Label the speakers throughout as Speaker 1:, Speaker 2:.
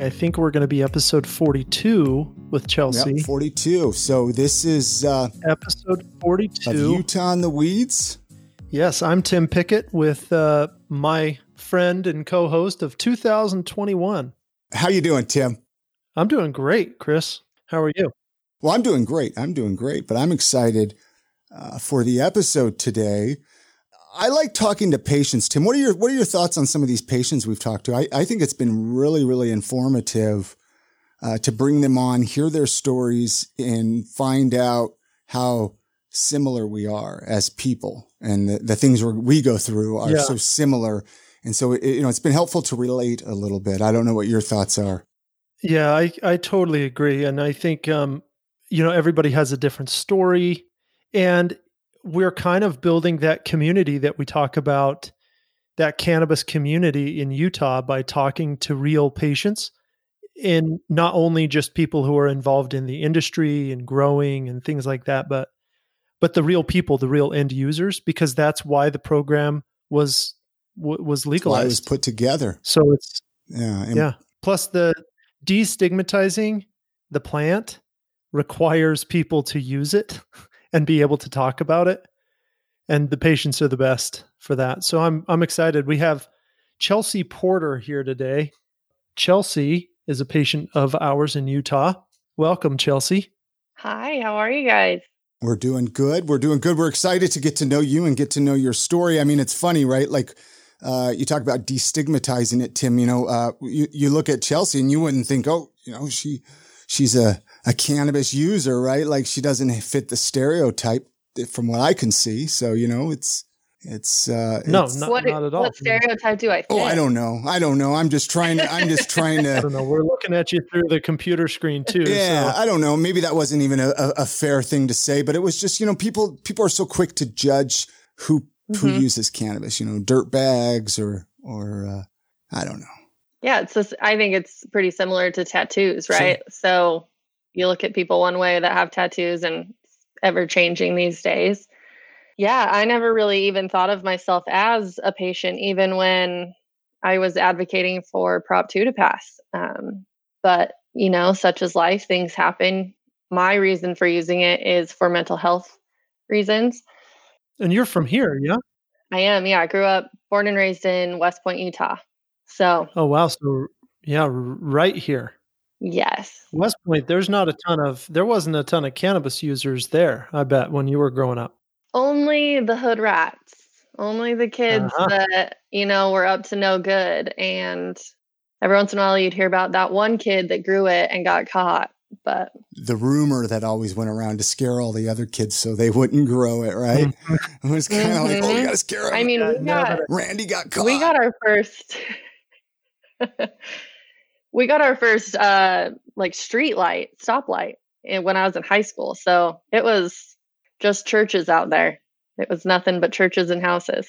Speaker 1: I think we're going to be episode 42 with Chelsea.
Speaker 2: Yep, 42. So this is uh,
Speaker 1: episode 42
Speaker 2: of Utah in the Weeds.
Speaker 1: Yes, I'm Tim Pickett with uh, my friend and co-host of 2021.
Speaker 2: How you doing, Tim?
Speaker 1: I'm doing great, Chris. How are you?
Speaker 2: Well, I'm doing great. I'm doing great, but I'm excited uh, for the episode today. I like talking to patients. Tim, what are your what are your thoughts on some of these patients we've talked to? I, I think it's been really, really informative uh, to bring them on, hear their stories, and find out how similar we are as people, and the, the things we go through are yeah. so similar. And so, it, you know, it's been helpful to relate a little bit. I don't know what your thoughts are.
Speaker 1: Yeah, I I totally agree, and I think um, you know everybody has a different story, and we're kind of building that community that we talk about, that cannabis community in Utah by talking to real patients and not only just people who are involved in the industry and growing and things like that, but but the real people, the real end users, because that's why the program was was legalized.
Speaker 2: it was put together.
Speaker 1: So it's
Speaker 2: yeah,
Speaker 1: yeah. Plus the destigmatizing the plant requires people to use it and be able to talk about it. And the patients are the best for that. So I'm I'm excited. We have Chelsea Porter here today. Chelsea is a patient of ours in Utah. Welcome, Chelsea.
Speaker 3: Hi, how are you guys?
Speaker 2: We're doing good. We're doing good. We're excited to get to know you and get to know your story. I mean, it's funny, right? Like uh, you talk about destigmatizing it, Tim. You know, uh, you, you look at Chelsea and you wouldn't think, oh, you know, she she's a a cannabis user, right? Like she doesn't fit the stereotype from what I can see. So, you know, it's, it's, uh,
Speaker 1: no,
Speaker 2: it's,
Speaker 1: not,
Speaker 3: what,
Speaker 1: not at all.
Speaker 3: What stereotype do I fit?
Speaker 2: Oh, I don't know. I don't know. I'm just trying to, I'm just trying to,
Speaker 1: I don't know. We're looking at you through the computer screen too.
Speaker 2: Yeah.
Speaker 1: So.
Speaker 2: I don't know. Maybe that wasn't even a, a, fair thing to say, but it was just, you know, people, people are so quick to judge who, mm-hmm. who uses cannabis, you know, dirt bags or, or, uh, I don't know.
Speaker 3: Yeah, it's just, I think it's pretty similar to tattoos, right? Sure. So you look at people one way that have tattoos and ever changing these days. Yeah, I never really even thought of myself as a patient, even when I was advocating for Prop 2 to pass. Um, but, you know, such as life, things happen. My reason for using it is for mental health reasons.
Speaker 1: And you're from here, yeah?
Speaker 3: I am, yeah. I grew up, born and raised in West Point, Utah. So,
Speaker 1: oh, wow. So, yeah, right here.
Speaker 3: Yes.
Speaker 1: West Point, there's not a ton of there wasn't a ton of cannabis users there, I bet, when you were growing up.
Speaker 3: Only the hood rats. Only the kids uh-huh. that, you know, were up to no good. And every once in a while you'd hear about that one kid that grew it and got caught. But
Speaker 2: the rumor that always went around to scare all the other kids so they wouldn't grow it, right? Mm-hmm. it was kind of mm-hmm. like, oh, we mm-hmm. gotta scare them.
Speaker 3: I mean, we got,
Speaker 2: Randy got caught.
Speaker 3: We got our first we got our first uh like street light stoplight when I was in high school. So it was just churches out there. It was nothing but churches and houses.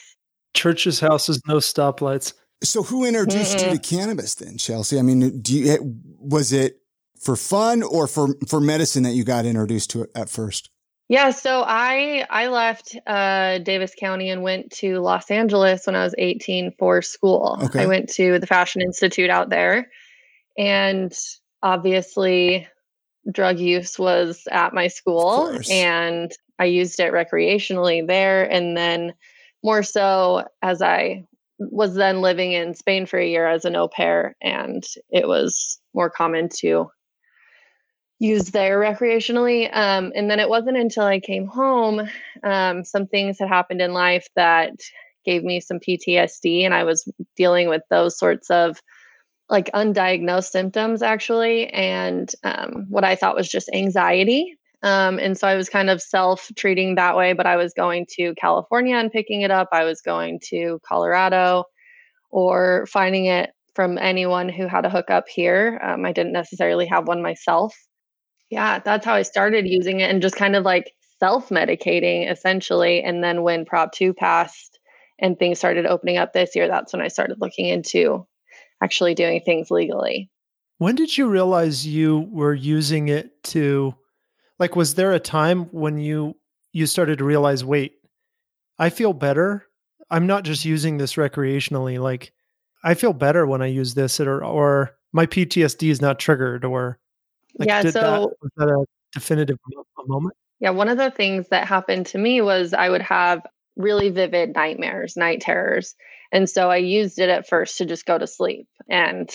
Speaker 1: Churches, houses, no stoplights.
Speaker 2: So who introduced mm you to cannabis then, Chelsea? I mean, do you was it for fun or for for medicine that you got introduced to it at first?
Speaker 3: Yeah, so I I left uh, Davis County and went to Los Angeles when I was 18 for school. Okay. I went to the Fashion Institute out there and obviously, drug use was at my school, and I used it recreationally there. And then, more so, as I was then living in Spain for a year as an au pair, and it was more common to use there recreationally. Um, and then it wasn't until I came home, um, some things had happened in life that gave me some PTSD, and I was dealing with those sorts of like undiagnosed symptoms actually, and um, what I thought was just anxiety. Um, and so I was kind of self treating that way, but I was going to California and picking it up. I was going to Colorado or finding it from anyone who had a hookup here. Um, I didn't necessarily have one myself. Yeah, that's how I started using it and just kind of like self medicating essentially. And then when Prop 2 passed and things started opening up this year, that's when I started looking into actually doing things legally.
Speaker 1: When did you realize you were using it to like was there a time when you you started to realize wait, I feel better. I'm not just using this recreationally like I feel better when I use this or or my PTSD is not triggered or
Speaker 3: like, yeah, so
Speaker 1: that, was that a definitive moment?
Speaker 3: Yeah, one of the things that happened to me was I would have really vivid nightmares, night terrors. And so I used it at first to just go to sleep. And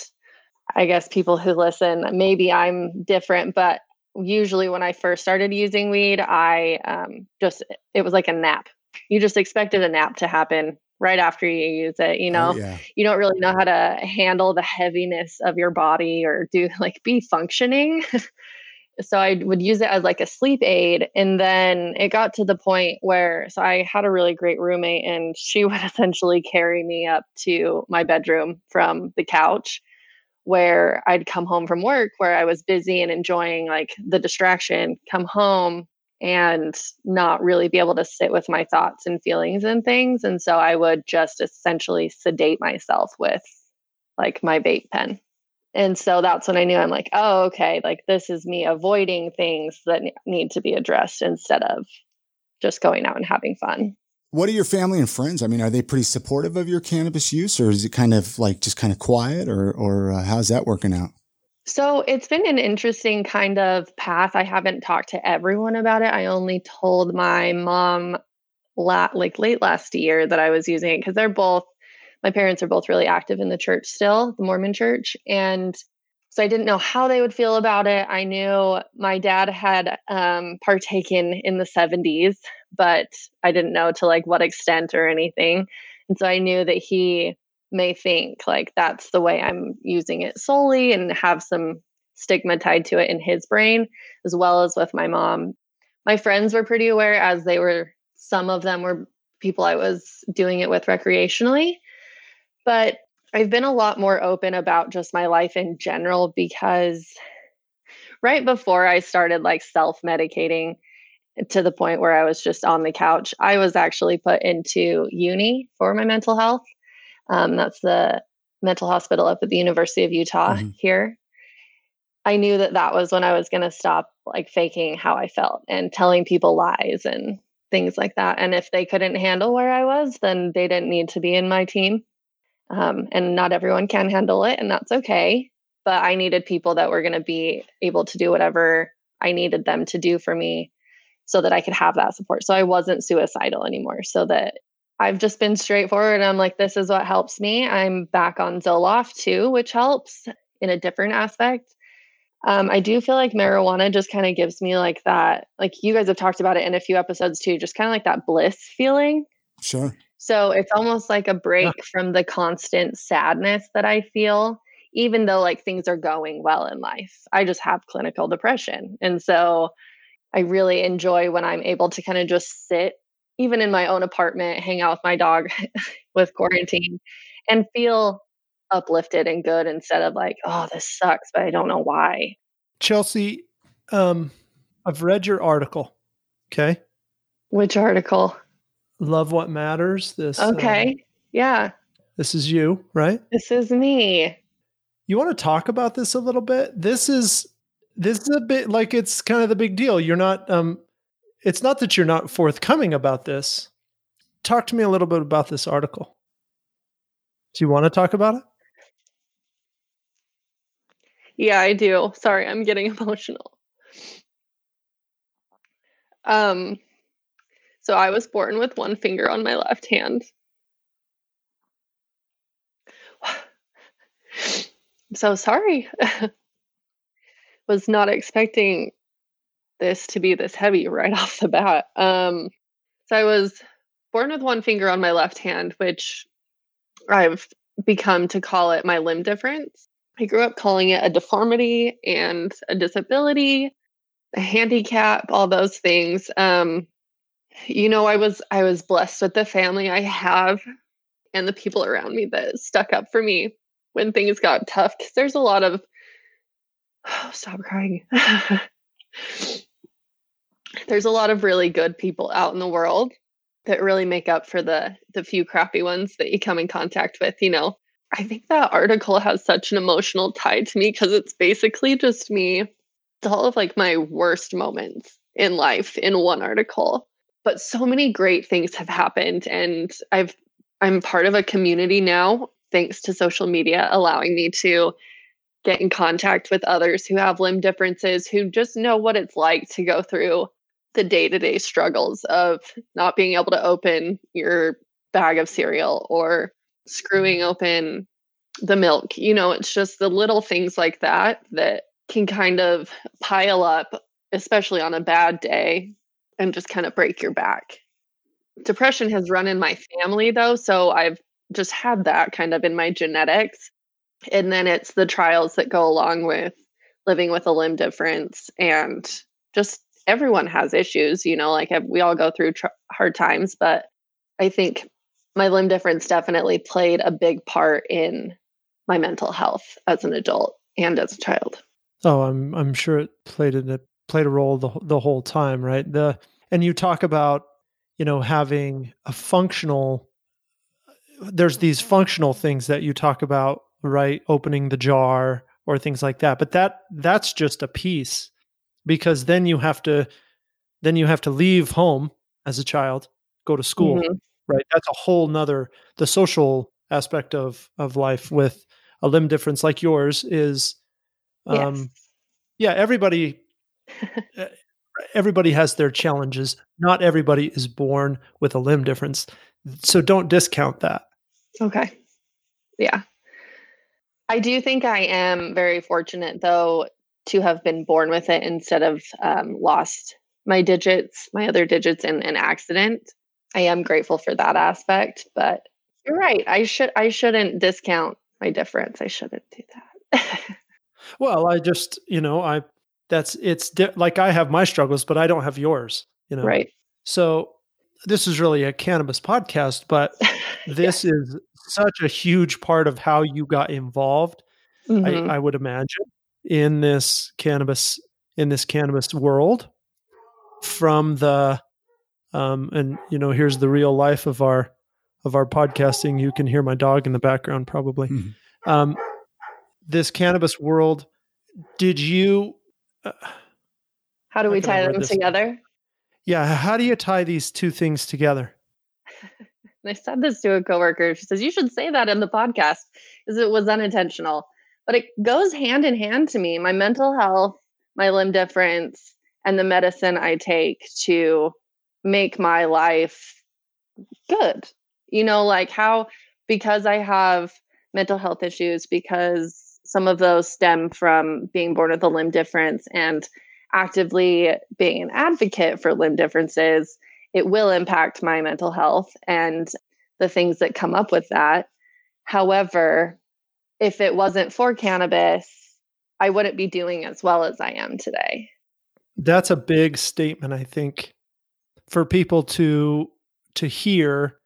Speaker 3: I guess people who listen, maybe I'm different, but usually when I first started using weed, I um, just, it was like a nap. You just expected a nap to happen right after you use it. You oh, know, oh, yeah. you don't really know how to handle the heaviness of your body or do like be functioning. so I would use it as like a sleep aid. And then it got to the point where, so I had a really great roommate and she would essentially carry me up to my bedroom from the couch where I'd come home from work where I was busy and enjoying like the distraction, come home and not really be able to sit with my thoughts and feelings and things. And so I would just essentially sedate myself with like my vape pen. And so that's when I knew I'm like, oh, okay, like this is me avoiding things that need to be addressed instead of just going out and having fun.
Speaker 2: What are your family and friends? I mean, are they pretty supportive of your cannabis use, or is it kind of like just kind of quiet, or or uh, how's that working out?
Speaker 3: So it's been an interesting kind of path. I haven't talked to everyone about it. I only told my mom la- like late last year that I was using it because they're both my parents are both really active in the church still, the Mormon church, and so I didn't know how they would feel about it. I knew my dad had um, partaken in the 70s but I didn't know to like what extent or anything. And so I knew that he may think like that's the way I'm using it solely and have some stigma tied to it in his brain, as well as with my mom. My friends were pretty aware as they were, some of them were people I was doing it with recreationally. But I've been a lot more open about just my life in general because right before I started like self medicating, to the point where I was just on the couch. I was actually put into UNI for my mental health. Um, that's the mental hospital up at the University of Utah mm-hmm. here. I knew that that was when I was going to stop like faking how I felt and telling people lies and things like that. And if they couldn't handle where I was, then they didn't need to be in my team. Um, and not everyone can handle it, and that's okay. But I needed people that were going to be able to do whatever I needed them to do for me so that I could have that support. So I wasn't suicidal anymore. So that I've just been straightforward. I'm like, this is what helps me. I'm back on Zoloft too, which helps in a different aspect. Um, I do feel like marijuana just kind of gives me like that, like you guys have talked about it in a few episodes too, just kind of like that bliss feeling.
Speaker 2: Sure.
Speaker 3: So it's almost like a break yeah. from the constant sadness that I feel, even though like things are going well in life. I just have clinical depression. And so I really enjoy when I'm able to kind of just sit, even in my own apartment, hang out with my dog with quarantine and feel uplifted and good instead of like, oh, this sucks, but I don't know why.
Speaker 1: Chelsea, um, I've read your article. Okay.
Speaker 3: Which article?
Speaker 1: Love What Matters. This.
Speaker 3: Okay. Um, yeah.
Speaker 1: This is you, right?
Speaker 3: This is me.
Speaker 1: You want to talk about this a little bit? This is this is a bit like it's kind of the big deal. You're not um it's not that you're not forthcoming about this. Talk to me a little bit about this article. Do you want to talk about it?
Speaker 3: Yeah, I do. Sorry, I'm getting emotional. Um so I was born with one finger on my left hand. I'm so sorry. was not expecting this to be this heavy right off the bat. Um, so I was born with one finger on my left hand, which I've become to call it my limb difference. I grew up calling it a deformity and a disability, a handicap, all those things. Um, you know, I was I was blessed with the family I have and the people around me that stuck up for me when things got tough. Because there's a lot of oh, stop crying. There's a lot of really good people out in the world that really make up for the the few crappy ones that you come in contact with, you know. I think that article has such an emotional tie to me because it's basically just me. It's all of like my worst moments in life in one article. But so many great things have happened and I've I'm part of a community now thanks to social media allowing me to get in contact with others who have limb differences, who just know what it's like to go through the day to day struggles of not being able to open your bag of cereal or screwing mm-hmm. open the milk. You know, it's just the little things like that that can kind of pile up, especially on a bad day, and just kind of break your back. Depression has run in my family though, so I've just had that kind of in my genetics. And then it's the trials that go along with living with a limb difference and just everyone has issues, you know, like we all go through tr- hard times, but I think my limb difference definitely played a big part in my mental health as an adult and as a child.
Speaker 1: Oh, I'm I'm sure it played a played a role the the whole time, right? The and you talk about you know having a functional. There's these functional things that you talk about, right? Opening the jar or things like that, but that that's just a piece because then you have to then you have to leave home as a child, go to school, mm-hmm. right? That's a whole nother the social aspect of of life with a limb difference like yours is um yes. yeah everybody everybody has their challenges. Not everybody is born with a limb difference. So don't discount that.
Speaker 3: Okay. Yeah. I do think i am very fortunate though to have been born with it instead of um, lost my digits my other digits in an accident. I am grateful for that aspect but you're right. I should i shouldn't discount my difference. I shouldn't do that.
Speaker 1: well, I just, you know, I that's it's di- like I have my struggles, but I don't have yours, you know.
Speaker 3: Right.
Speaker 1: So this is really a cannabis podcast, but this yeah. is such a huge part of how you got involved. Mm-hmm. I, I would imagine in this cannabis in this cannabis world from the um and you know here's the real life of our of our podcasting, you can hear my dog in the background probably. Mm-hmm. Um, this cannabis world, did you? Uh,
Speaker 3: how do we tie them together?
Speaker 1: Yeah, how do you tie these two things together?
Speaker 3: I said this to a coworker. She says you should say that in the podcast because it was unintentional, but it goes hand in hand to me. My mental health, my limb difference, and the medicine I take to make my life good you know like how because i have mental health issues because some of those stem from being born with a limb difference and actively being an advocate for limb differences it will impact my mental health and the things that come up with that. However if it wasn't for cannabis i wouldn't be doing as well as i am today.
Speaker 1: That's a big statement i think for people to to hear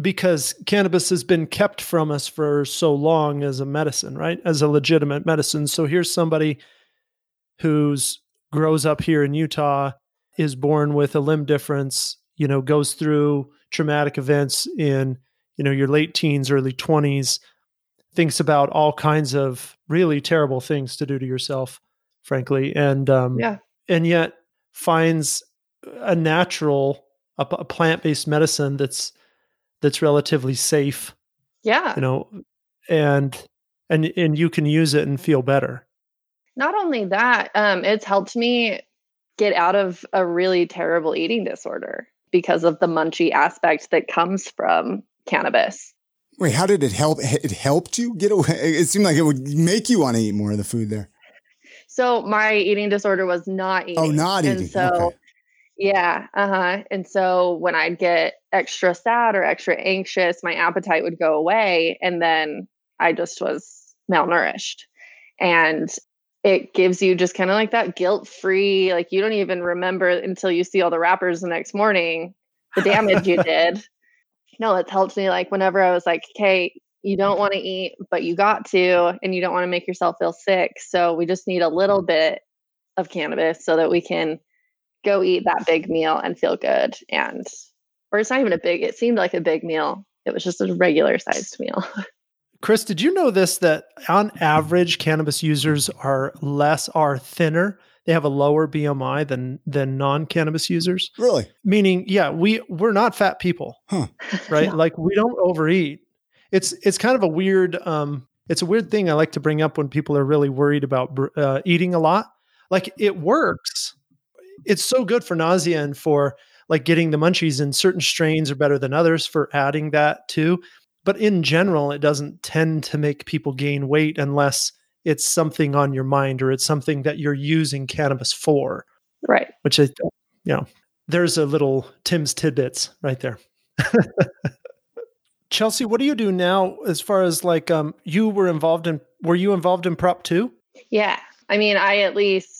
Speaker 1: because cannabis has been kept from us for so long as a medicine, right? As a legitimate medicine. So here's somebody who's grows up here in Utah, is born with a limb difference, you know, goes through traumatic events in, you know, your late teens, early 20s, thinks about all kinds of really terrible things to do to yourself, frankly. And um
Speaker 3: yeah.
Speaker 1: and yet finds a natural a, a plant-based medicine that's that's relatively safe.
Speaker 3: Yeah.
Speaker 1: You know, and and and you can use it and feel better.
Speaker 3: Not only that, um, it's helped me get out of a really terrible eating disorder because of the munchy aspect that comes from cannabis.
Speaker 2: Wait, how did it help? It helped you get away. It seemed like it would make you want to eat more of the food there.
Speaker 3: So my eating disorder was not oh, eating.
Speaker 2: Oh, not eating.
Speaker 3: And so okay. Yeah. Uh huh. And so when I'd get extra sad or extra anxious, my appetite would go away. And then I just was malnourished. And it gives you just kind of like that guilt free, like you don't even remember until you see all the wrappers the next morning, the damage you did. No, it's helped me like whenever I was like, okay, you don't want to eat, but you got to, and you don't want to make yourself feel sick. So we just need a little bit of cannabis so that we can go eat that big meal and feel good. And, or it's not even a big, it seemed like a big meal. It was just a regular sized meal.
Speaker 1: Chris, did you know this that on average cannabis users are less are thinner? They have a lower BMI than than non-cannabis users.
Speaker 2: Really?
Speaker 1: Meaning, yeah, we we're not fat people.
Speaker 2: Huh.
Speaker 1: Right? Like we don't overeat. It's it's kind of a weird um it's a weird thing I like to bring up when people are really worried about uh, eating a lot. Like it works. It's so good for nausea and for like getting the munchies and certain strains are better than others for adding that too. But in general, it doesn't tend to make people gain weight unless it's something on your mind or it's something that you're using cannabis for.
Speaker 3: Right.
Speaker 1: Which is you know, there's a little Tim's tidbits right there. Chelsea, what do you do now as far as like um you were involved in were you involved in prop 2?
Speaker 3: Yeah. I mean, I at least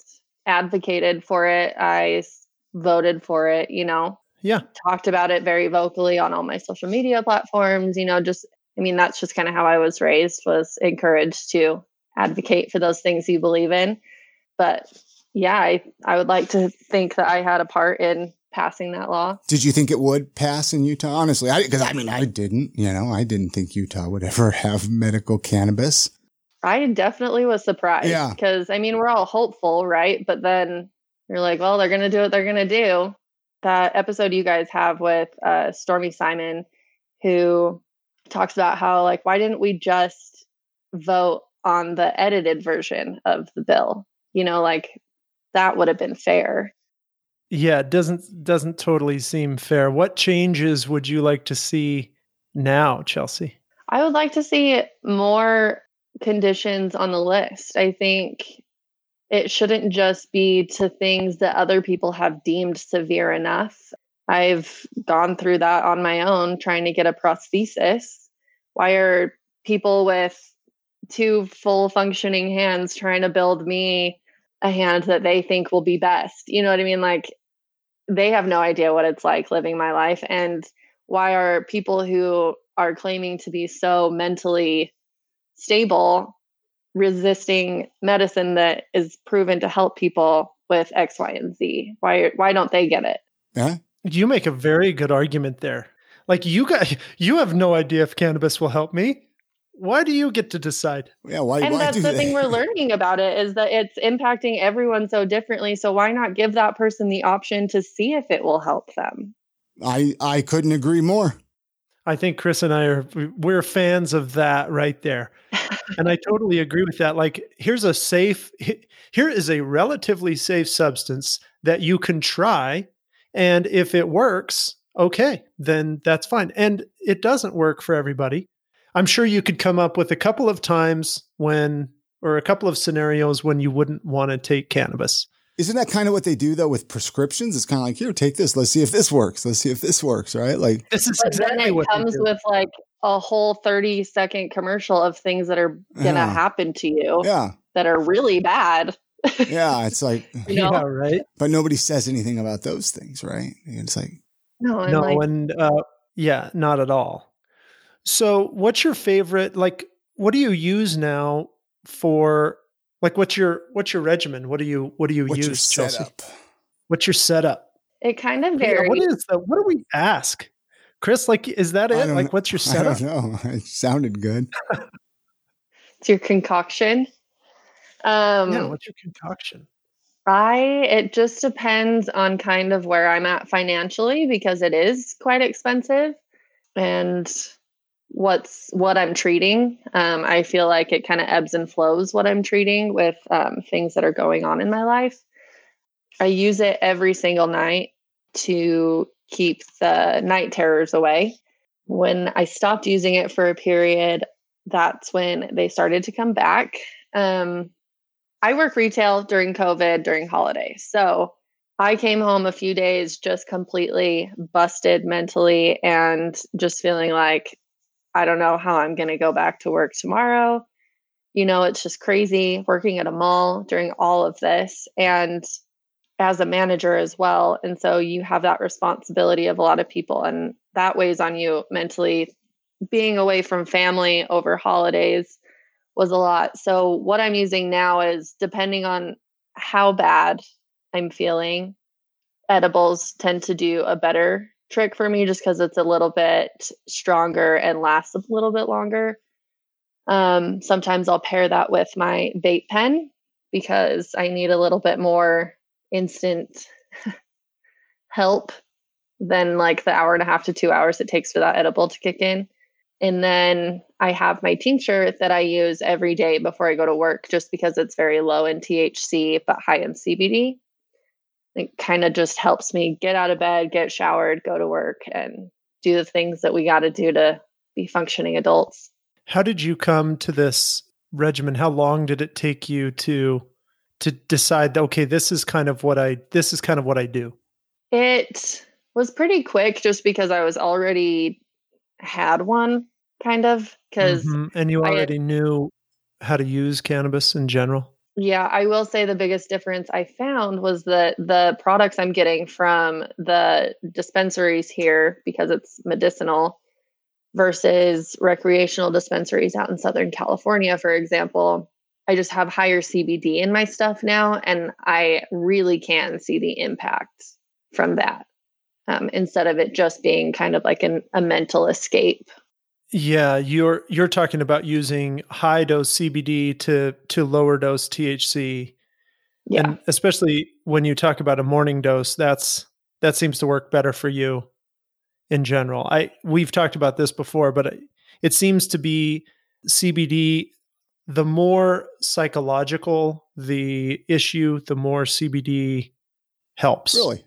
Speaker 3: advocated for it. I voted for it, you know.
Speaker 1: Yeah.
Speaker 3: Talked about it very vocally on all my social media platforms, you know, just I mean, that's just kind of how I was raised was encouraged to advocate for those things you believe in. But yeah, I, I would like to think that I had a part in passing that law.
Speaker 2: Did you think it would pass in Utah? Honestly, because I, I, mean, I didn't. You know, I didn't think Utah would ever have medical cannabis.
Speaker 3: I definitely was surprised.
Speaker 2: Yeah.
Speaker 3: Because I mean, we're all hopeful, right? But then you're like, well, they're going to do what they're going to do. That episode you guys have with uh, Stormy Simon, who talks about how, like, why didn't we just vote on the edited version of the bill? You know, like that would have been fair.
Speaker 1: Yeah, it doesn't doesn't totally seem fair. What changes would you like to see now, Chelsea?
Speaker 3: I would like to see more conditions on the list. I think it shouldn't just be to things that other people have deemed severe enough. I've gone through that on my own trying to get a prosthesis. Why are people with two full functioning hands trying to build me a hand that they think will be best? You know what I mean? Like they have no idea what it's like living my life and why are people who are claiming to be so mentally stable resisting medicine that is proven to help people with x y and z why why don't they get it
Speaker 2: yeah
Speaker 1: you make a very good argument there like you got you have no idea if cannabis will help me why do you get to decide?
Speaker 2: Yeah, why?
Speaker 3: And
Speaker 2: why
Speaker 3: that's the
Speaker 2: they?
Speaker 3: thing we're learning about it is that it's impacting everyone so differently. So why not give that person the option to see if it will help them?
Speaker 2: I I couldn't agree more.
Speaker 1: I think Chris and I are we're fans of that right there. and I totally agree with that. Like here's a safe here is a relatively safe substance that you can try and if it works, okay, then that's fine. And it doesn't work for everybody. I'm sure you could come up with a couple of times when, or a couple of scenarios when you wouldn't want to take cannabis.
Speaker 2: Isn't that kind of what they do though with prescriptions? It's kind of like, here, take this. Let's see if this works. Let's see if this works, right? Like
Speaker 1: this is
Speaker 3: but
Speaker 1: exactly
Speaker 3: then it
Speaker 1: what
Speaker 3: comes with like a whole 30 second commercial of things that are gonna yeah. happen to you.
Speaker 2: Yeah.
Speaker 3: That are really bad.
Speaker 2: yeah, it's like
Speaker 3: you know?
Speaker 1: yeah, right.
Speaker 2: But nobody says anything about those things, right? It's like
Speaker 3: no,
Speaker 1: no,
Speaker 3: like,
Speaker 1: and uh, yeah, not at all. So, what's your favorite? Like, what do you use now for? Like, what's your what's your regimen? What do you what do you
Speaker 2: what's
Speaker 1: use?
Speaker 2: Your
Speaker 1: Chelsea? What's your setup?
Speaker 3: It kind of varies.
Speaker 1: Yeah, what is the? What do we ask, Chris? Like, is that it? Like, what's your setup?
Speaker 2: I don't know. It sounded good.
Speaker 3: it's your concoction. Um,
Speaker 1: yeah, what's your concoction?
Speaker 3: I it just depends on kind of where I'm at financially because it is quite expensive, and what's what I'm treating. Um, I feel like it kind of ebbs and flows what I'm treating with um, things that are going on in my life. I use it every single night to keep the night terrors away. When I stopped using it for a period, that's when they started to come back. Um, I work retail during COVID, during holidays. So I came home a few days just completely busted mentally and just feeling like I don't know how I'm going to go back to work tomorrow. You know, it's just crazy working at a mall during all of this and as a manager as well. And so you have that responsibility of a lot of people, and that weighs on you mentally. Being away from family over holidays was a lot. So, what I'm using now is depending on how bad I'm feeling, edibles tend to do a better trick for me just because it's a little bit stronger and lasts a little bit longer. Um, sometimes I'll pair that with my vape pen because I need a little bit more instant help than like the hour and a half to two hours it takes for that edible to kick in. And then I have my tincture that I use every day before I go to work just because it's very low in THC but high in CBD. It kind of just helps me get out of bed, get showered, go to work, and do the things that we got to do to be functioning adults.
Speaker 1: How did you come to this regimen? How long did it take you to to decide that okay, this is kind of what I this is kind of what I do?
Speaker 3: It was pretty quick just because I was already had one kind of because
Speaker 1: mm-hmm. and you already had, knew how to use cannabis in general
Speaker 3: yeah i will say the biggest difference i found was that the products i'm getting from the dispensaries here because it's medicinal versus recreational dispensaries out in southern california for example i just have higher cbd in my stuff now and i really can see the impact from that um, instead of it just being kind of like an, a mental escape.
Speaker 1: Yeah, you're you're talking about using high dose CBD to to lower dose THC. Yeah. And especially when you talk about a morning dose, that's that seems to work better for you in general. I we've talked about this before, but it seems to be CBD the more psychological the issue, the more CBD helps.
Speaker 2: Really?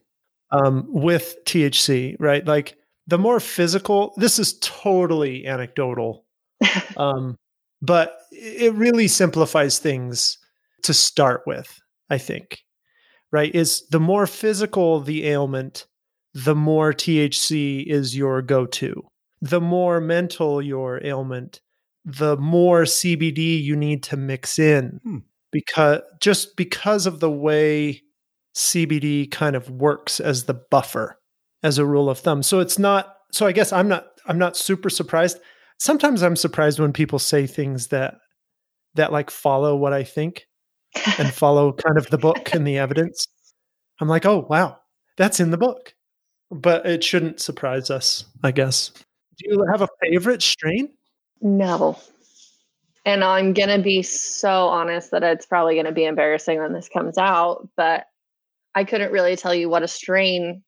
Speaker 1: um, with THC, right? Like the more physical, this is totally anecdotal, um, but it really simplifies things to start with, I think, right? Is the more physical the ailment, the more THC is your go to. The more mental your ailment, the more CBD you need to mix in hmm. because just because of the way CBD kind of works as the buffer as a rule of thumb. So it's not so I guess I'm not I'm not super surprised. Sometimes I'm surprised when people say things that that like follow what I think and follow kind of the book and the evidence. I'm like, "Oh, wow. That's in the book." But it shouldn't surprise us, I guess. Do you have a favorite strain?
Speaker 3: No. And I'm going to be so honest that it's probably going to be embarrassing when this comes out, but I couldn't really tell you what a strain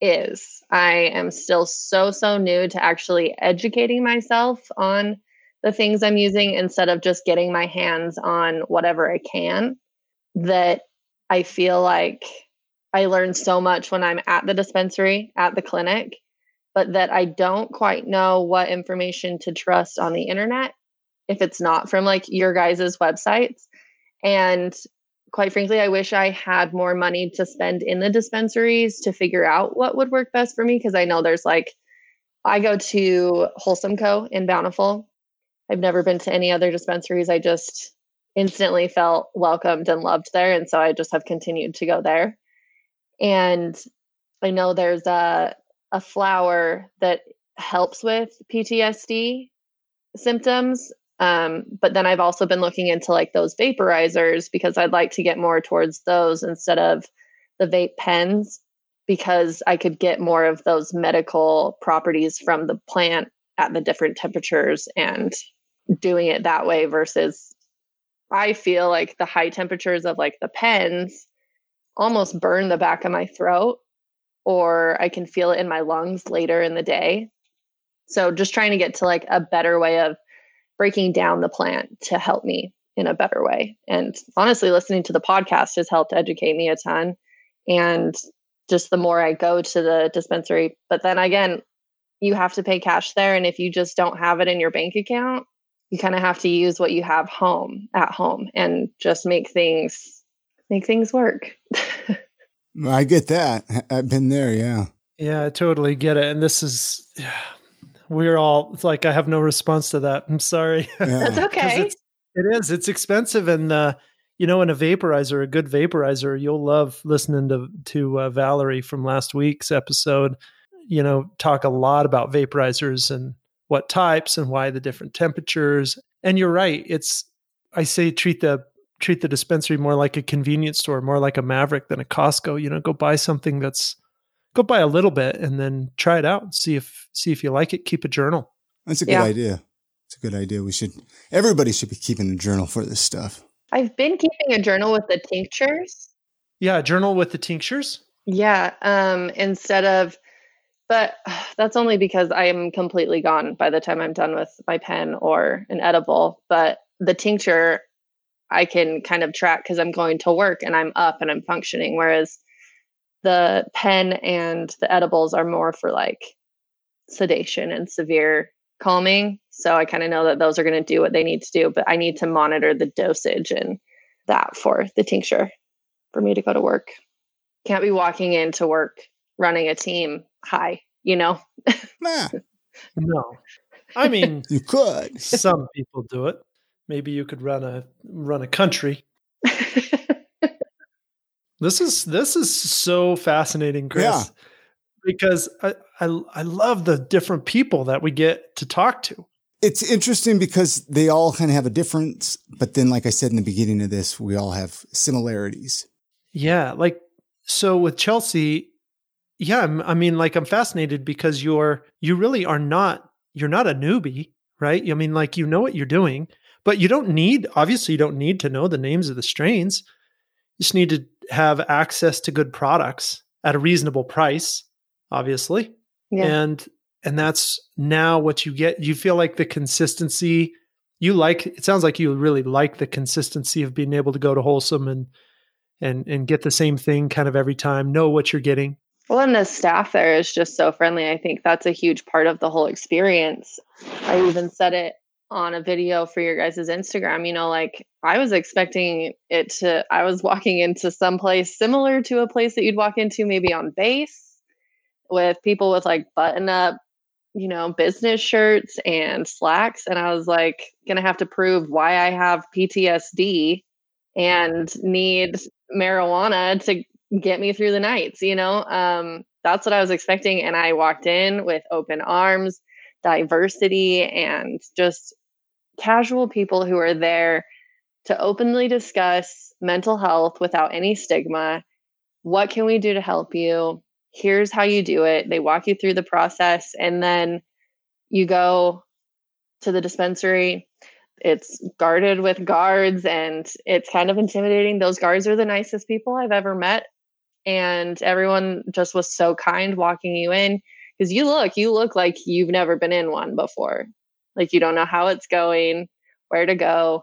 Speaker 3: is. I am still so, so new to actually educating myself on the things I'm using instead of just getting my hands on whatever I can. That I feel like I learn so much when I'm at the dispensary, at the clinic, but that I don't quite know what information to trust on the internet if it's not from like your guys' websites. And quite frankly, I wish I had more money to spend in the dispensaries to figure out what would work best for me. Cause I know there's like, I go to Wholesome Co. in Bountiful. I've never been to any other dispensaries. I just instantly felt welcomed and loved there. And so I just have continued to go there. And I know there's a, a flower that helps with PTSD symptoms um, but then I've also been looking into like those vaporizers because I'd like to get more towards those instead of the vape pens because I could get more of those medical properties from the plant at the different temperatures and doing it that way versus I feel like the high temperatures of like the pens almost burn the back of my throat or I can feel it in my lungs later in the day. So just trying to get to like a better way of breaking down the plant to help me in a better way. And honestly, listening to the podcast has helped educate me a ton. And just the more I go to the dispensary, but then again, you have to pay cash there. And if you just don't have it in your bank account, you kind of have to use what you have home at home and just make things make things work.
Speaker 2: I get that. I've been there, yeah.
Speaker 1: Yeah, I totally get it. And this is we're all it's like I have no response to that. I'm sorry.
Speaker 3: Yeah. That's okay.
Speaker 1: It's, it is. It's expensive, and uh, you know, in a vaporizer, a good vaporizer, you'll love listening to to uh, Valerie from last week's episode. You know, talk a lot about vaporizers and what types and why the different temperatures. And you're right. It's I say treat the treat the dispensary more like a convenience store, more like a Maverick than a Costco. You know, go buy something that's go buy a little bit and then try it out and see if see if you like it. Keep a journal.
Speaker 2: That's a good yeah. idea. It's a good idea. We should everybody should be keeping a journal for this stuff.
Speaker 3: I've been keeping a journal with the tinctures.
Speaker 1: Yeah, a journal with the tinctures.
Speaker 3: Yeah. Um, instead of But that's only because I am completely gone by the time I'm done with my pen or an edible. But the tincture, I can kind of track because I'm going to work and I'm up and I'm functioning. Whereas the pen and the edibles are more for like sedation and severe calming. So I kind of know that those are going to do what they need to do, but I need to monitor the dosage and that for the tincture for me to go to work. Can't be walking into work running a team high, you know?
Speaker 2: Nah.
Speaker 1: no. I mean,
Speaker 2: you could.
Speaker 1: Some people do it. Maybe you could run a run a country. this is this is so fascinating, Chris. Yeah. Because I, I I love the different people that we get to talk to.
Speaker 2: It's interesting because they all kind of have a difference, but then like I said in the beginning of this, we all have similarities.
Speaker 1: Yeah, like so with Chelsea, yeah, I mean like I'm fascinated because you're you really are not you're not a newbie, right? I mean like you know what you're doing, but you don't need obviously you don't need to know the names of the strains. You just need to have access to good products at a reasonable price, obviously. Yeah. And and that's now what you get. You feel like the consistency you like it sounds like you really like the consistency of being able to go to wholesome and and and get the same thing kind of every time, know what you're getting.
Speaker 3: Well, and the staff there is just so friendly. I think that's a huge part of the whole experience. I even said it on a video for your guys' Instagram. You know, like I was expecting it to, I was walking into some place similar to a place that you'd walk into maybe on base with people with like button up, you know, business shirts and slacks. And I was like, gonna have to prove why I have PTSD and need marijuana to get me through the nights, you know? Um, that's what I was expecting. And I walked in with open arms, diversity, and just casual people who are there to openly discuss mental health without any stigma. What can we do to help you? Here's how you do it. They walk you through the process, and then you go to the dispensary it's guarded with guards and it's kind of intimidating. Those guards are the nicest people I've ever met. And everyone just was so kind walking you in because you look, you look like you've never been in one before. Like you don't know how it's going, where to go.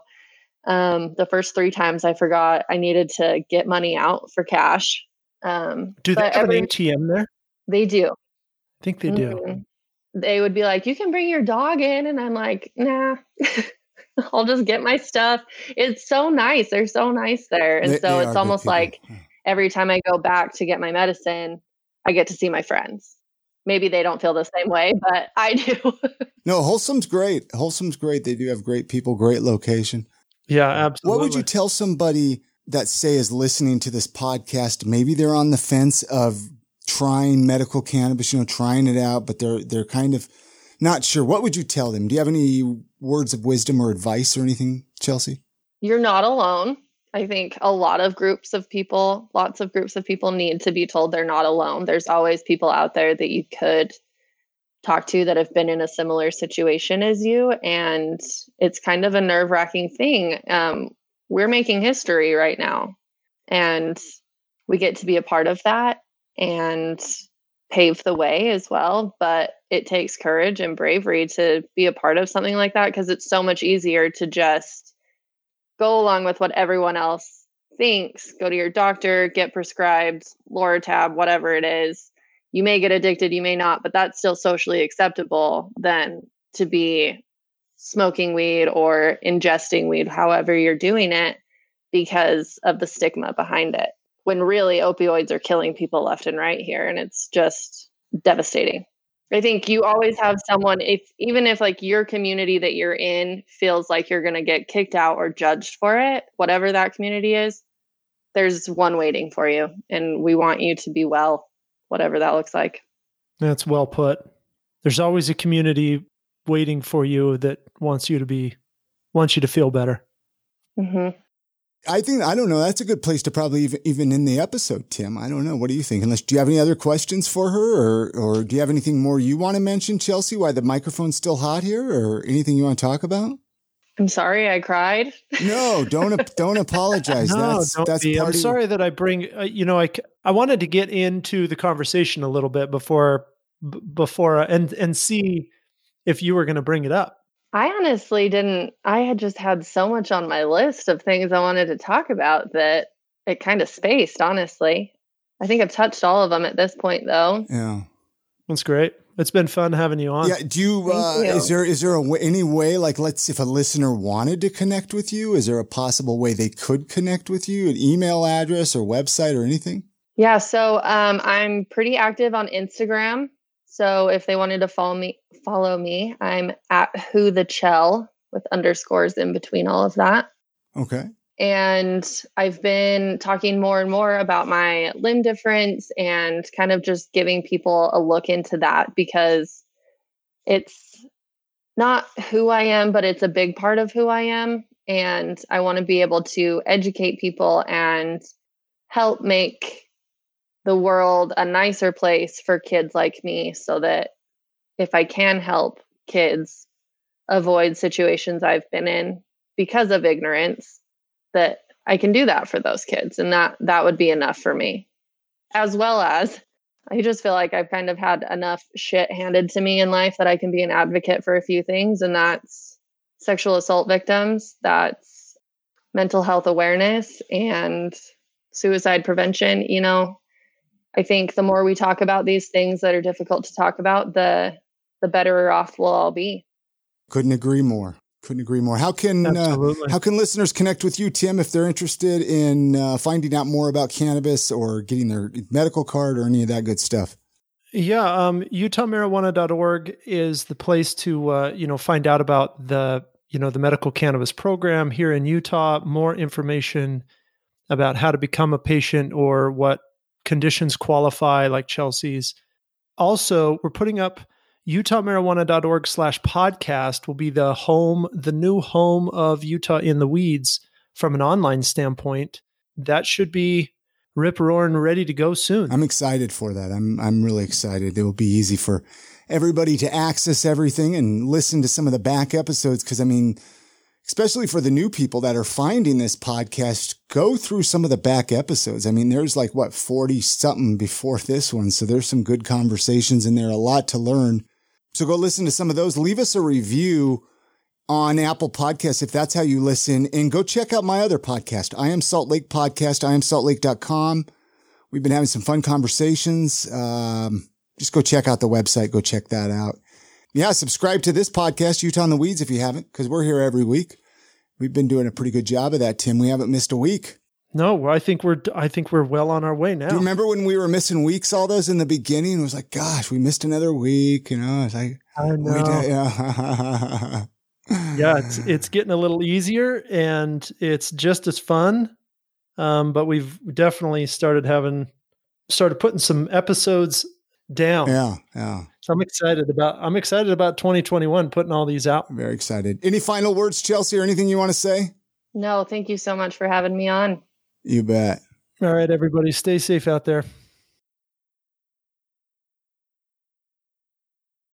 Speaker 3: Um, the first three times I forgot I needed to get money out for cash. Um,
Speaker 1: do they have every, an ATM there?
Speaker 3: They do.
Speaker 1: I think they do.
Speaker 3: Mm-hmm. They would be like, you can bring your dog in. And I'm like, nah. I'll just get my stuff. It's so nice. They're so nice there. And they, so they it's almost like every time I go back to get my medicine, I get to see my friends. Maybe they don't feel the same way, but I do.
Speaker 2: no, Wholesome's great. Wholesome's great. They do have great people, great location.
Speaker 1: Yeah, absolutely.
Speaker 2: What would you tell somebody that say is listening to this podcast? Maybe they're on the fence of trying medical cannabis, you know, trying it out, but they're they're kind of not sure. What would you tell them? Do you have any words of wisdom or advice or anything, Chelsea?
Speaker 3: You're not alone. I think a lot of groups of people, lots of groups of people need to be told they're not alone. There's always people out there that you could talk to that have been in a similar situation as you. And it's kind of a nerve wracking thing. Um, we're making history right now, and we get to be a part of that. And pave the way as well. But it takes courage and bravery to be a part of something like that because it's so much easier to just go along with what everyone else thinks. Go to your doctor, get prescribed Loratab, whatever it is. You may get addicted, you may not, but that's still socially acceptable than to be smoking weed or ingesting weed, however you're doing it, because of the stigma behind it when really opioids are killing people left and right here and it's just devastating i think you always have someone if even if like your community that you're in feels like you're going to get kicked out or judged for it whatever that community is there's one waiting for you and we want you to be well whatever that looks like.
Speaker 1: That's well put. There's always a community waiting for you that wants you to be wants you to feel better.
Speaker 3: Mm-hmm.
Speaker 2: I think I don't know. That's a good place to probably even, even in the episode, Tim. I don't know. What do you think? Unless do you have any other questions for her, or or do you have anything more you want to mention, Chelsea? Why the microphone's still hot here, or anything you want to talk about?
Speaker 3: I'm sorry, I cried.
Speaker 2: No, don't don't apologize. no, that's don't that's
Speaker 1: be. I'm sorry that I bring. Uh, you know, I I wanted to get into the conversation a little bit before b- before uh, and and see if you were going to bring it up.
Speaker 3: I honestly didn't. I had just had so much on my list of things I wanted to talk about that it kind of spaced, honestly. I think I've touched all of them at this point, though.
Speaker 2: Yeah.
Speaker 1: That's great. It's been fun having you on.
Speaker 2: Yeah. Do you, uh, you. is there, is there a w- any way, like, let's, if a listener wanted to connect with you, is there a possible way they could connect with you, an email address or website or anything?
Speaker 3: Yeah. So, um, I'm pretty active on Instagram. So if they wanted to follow me, follow me, I'm at who the chell with underscores in between all of that.
Speaker 2: Okay.
Speaker 3: And I've been talking more and more about my limb difference and kind of just giving people a look into that because it's not who I am, but it's a big part of who I am. And I want to be able to educate people and help make the world a nicer place for kids like me so that if I can help kids avoid situations I've been in because of ignorance that I can do that for those kids and that that would be enough for me. As well as I just feel like I've kind of had enough shit handed to me in life that I can be an advocate for a few things and that's sexual assault victims that's mental health awareness and suicide prevention you know I think the more we talk about these things that are difficult to talk about, the the better off we'll all be.
Speaker 2: Couldn't agree more. Couldn't agree more. How can uh, how can listeners connect with you, Tim, if they're interested in uh, finding out more about cannabis or getting their medical card or any of that good stuff?
Speaker 1: Yeah, um, UtahMarijuana.org is the place to uh, you know find out about the you know the medical cannabis program here in Utah. More information about how to become a patient or what conditions qualify like Chelsea's. Also, we're putting up utahmarijuana.org slash podcast will be the home, the new home of Utah in the Weeds from an online standpoint. That should be rip roaring ready to go soon.
Speaker 2: I'm excited for that. I'm I'm really excited. It will be easy for everybody to access everything and listen to some of the back episodes because I mean especially for the new people that are finding this podcast, go through some of the back episodes. I mean, there's like what 40 something before this one. So there's some good conversations in there, a lot to learn. So go listen to some of those. Leave us a review on Apple Podcasts if that's how you listen and go check out my other podcast. I am Salt Lake Podcast. I am saltlake.com. We've been having some fun conversations. Um, just go check out the website. Go check that out yeah, subscribe to this podcast, Utah in the Weeds, if you haven't, because we're here every week. We've been doing a pretty good job of that, Tim. We haven't missed a week.
Speaker 1: No, I think we're I think we're well on our way now.
Speaker 2: Do you remember when we were missing weeks all those in the beginning? It was like, gosh, we missed another week. You know, it's like
Speaker 1: I know. Did, yeah. yeah, it's it's getting a little easier and it's just as fun. Um, but we've definitely started having started putting some episodes down.
Speaker 2: Yeah, yeah.
Speaker 1: So I'm excited about I'm excited about 2021 putting all these out.
Speaker 2: Very excited. Any final words, Chelsea, or anything you want to say?
Speaker 3: No, thank you so much for having me on.
Speaker 2: You bet.
Speaker 1: All right, everybody, stay safe out there.